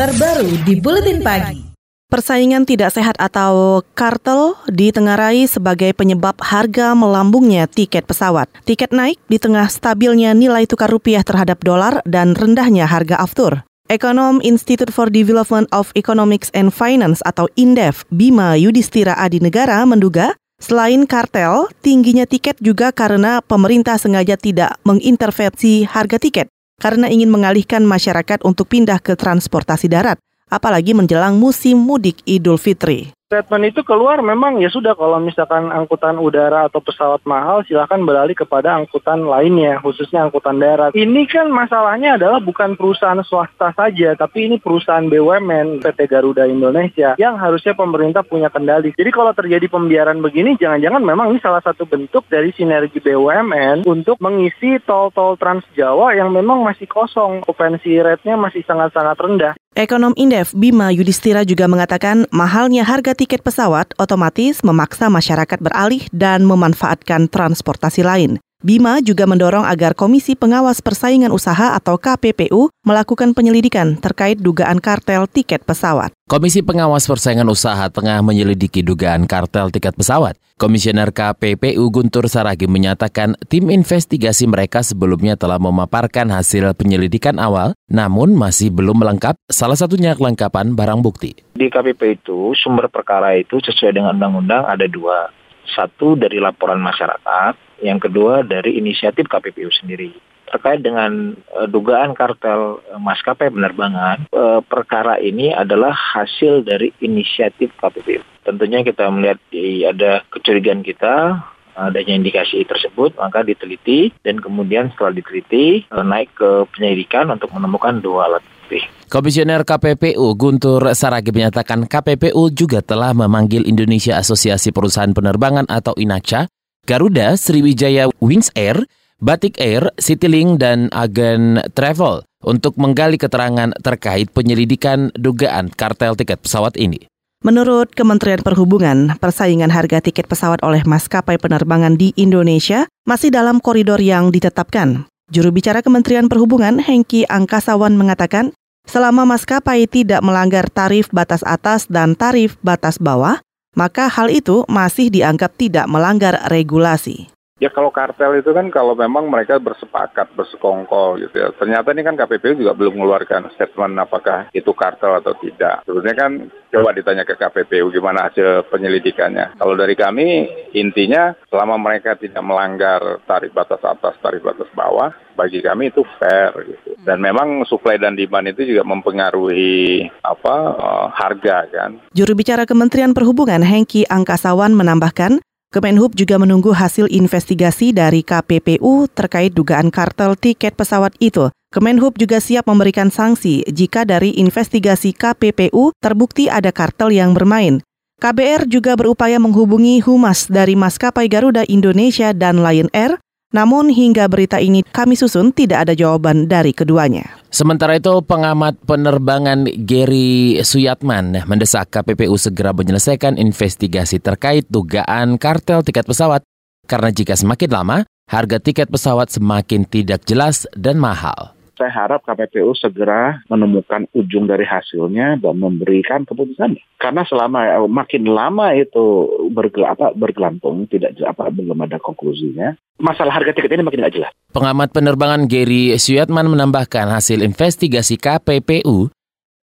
terbaru di Buletin Pagi. Persaingan tidak sehat atau kartel ditengarai sebagai penyebab harga melambungnya tiket pesawat. Tiket naik di tengah stabilnya nilai tukar rupiah terhadap dolar dan rendahnya harga aftur. Ekonom Institute for Development of Economics and Finance atau INDEF, Bima Yudhistira Adi Negara menduga Selain kartel, tingginya tiket juga karena pemerintah sengaja tidak mengintervensi harga tiket karena ingin mengalihkan masyarakat untuk pindah ke transportasi darat apalagi menjelang musim mudik Idul Fitri. Statement itu keluar memang ya sudah kalau misalkan angkutan udara atau pesawat mahal silahkan beralih kepada angkutan lainnya khususnya angkutan darat. Ini kan masalahnya adalah bukan perusahaan swasta saja tapi ini perusahaan BUMN PT Garuda Indonesia yang harusnya pemerintah punya kendali. Jadi kalau terjadi pembiaran begini jangan-jangan memang ini salah satu bentuk dari sinergi BUMN untuk mengisi tol-tol Trans Jawa yang memang masih kosong. Okupansi rate-nya masih sangat-sangat rendah. Ekonom Indef Bima Yudhistira juga mengatakan mahalnya harga tiket pesawat otomatis memaksa masyarakat beralih dan memanfaatkan transportasi lain. Bima juga mendorong agar Komisi Pengawas Persaingan Usaha atau KPPU melakukan penyelidikan terkait dugaan kartel tiket pesawat. Komisi Pengawas Persaingan Usaha tengah menyelidiki dugaan kartel tiket pesawat. Komisioner KPPU Guntur Saragi menyatakan tim investigasi mereka sebelumnya telah memaparkan hasil penyelidikan awal, namun masih belum lengkap, salah satunya kelengkapan barang bukti. Di KPP itu sumber perkara itu sesuai dengan undang-undang ada dua. Satu dari laporan masyarakat, yang kedua dari inisiatif KPPU sendiri. Terkait dengan uh, dugaan kartel uh, maskapai penerbangan, uh, perkara ini adalah hasil dari inisiatif KPPU. Tentunya kita melihat ada kecurigaan kita adanya indikasi tersebut maka diteliti dan kemudian setelah diteliti naik ke penyelidikan untuk menemukan dua alat bukti. Komisioner KPPU Guntur Saragi menyatakan KPPU juga telah memanggil Indonesia Asosiasi Perusahaan Penerbangan atau INACA Garuda, Sriwijaya Wings Air, Batik Air, Citylink, dan Agen Travel untuk menggali keterangan terkait penyelidikan dugaan kartel tiket pesawat ini. Menurut Kementerian Perhubungan, persaingan harga tiket pesawat oleh maskapai penerbangan di Indonesia masih dalam koridor yang ditetapkan. Juru bicara Kementerian Perhubungan, Hengki Angkasawan mengatakan, selama maskapai tidak melanggar tarif batas atas dan tarif batas bawah, maka hal itu masih dianggap tidak melanggar regulasi. Ya kalau kartel itu kan kalau memang mereka bersepakat, bersekongkol gitu ya. Ternyata ini kan KPPU juga belum mengeluarkan statement apakah itu kartel atau tidak. Sebenarnya kan coba ditanya ke KPPU gimana hasil penyelidikannya. Kalau dari kami intinya selama mereka tidak melanggar tarif batas atas, tarif batas bawah, bagi kami itu fair gitu. Dan memang supply dan demand itu juga mempengaruhi apa uh, harga kan. Juru bicara Kementerian Perhubungan Hengki Angkasawan menambahkan Kemenhub juga menunggu hasil investigasi dari KPPU terkait dugaan kartel tiket pesawat itu. Kemenhub juga siap memberikan sanksi jika dari investigasi KPPU terbukti ada kartel yang bermain. KBR juga berupaya menghubungi humas dari maskapai Garuda Indonesia dan Lion Air namun hingga berita ini kami susun tidak ada jawaban dari keduanya. Sementara itu pengamat penerbangan Gary Suyatman mendesak KPPU segera menyelesaikan investigasi terkait dugaan kartel tiket pesawat karena jika semakin lama harga tiket pesawat semakin tidak jelas dan mahal saya harap KPPU segera menemukan ujung dari hasilnya dan memberikan keputusan. Karena selama eh, makin lama itu bergel, apa, bergelantung, tidak apa, belum ada konklusinya, masalah harga tiket ini makin tidak jelas. Pengamat penerbangan Gary Suyatman menambahkan hasil investigasi KPPU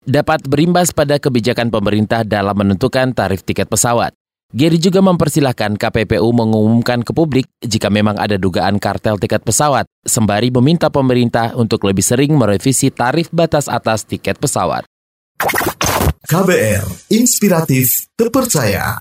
dapat berimbas pada kebijakan pemerintah dalam menentukan tarif tiket pesawat. Gary juga mempersilahkan KPPU mengumumkan ke publik jika memang ada dugaan kartel tiket pesawat, sembari meminta pemerintah untuk lebih sering merevisi tarif batas atas tiket pesawat. KBR, inspiratif, terpercaya.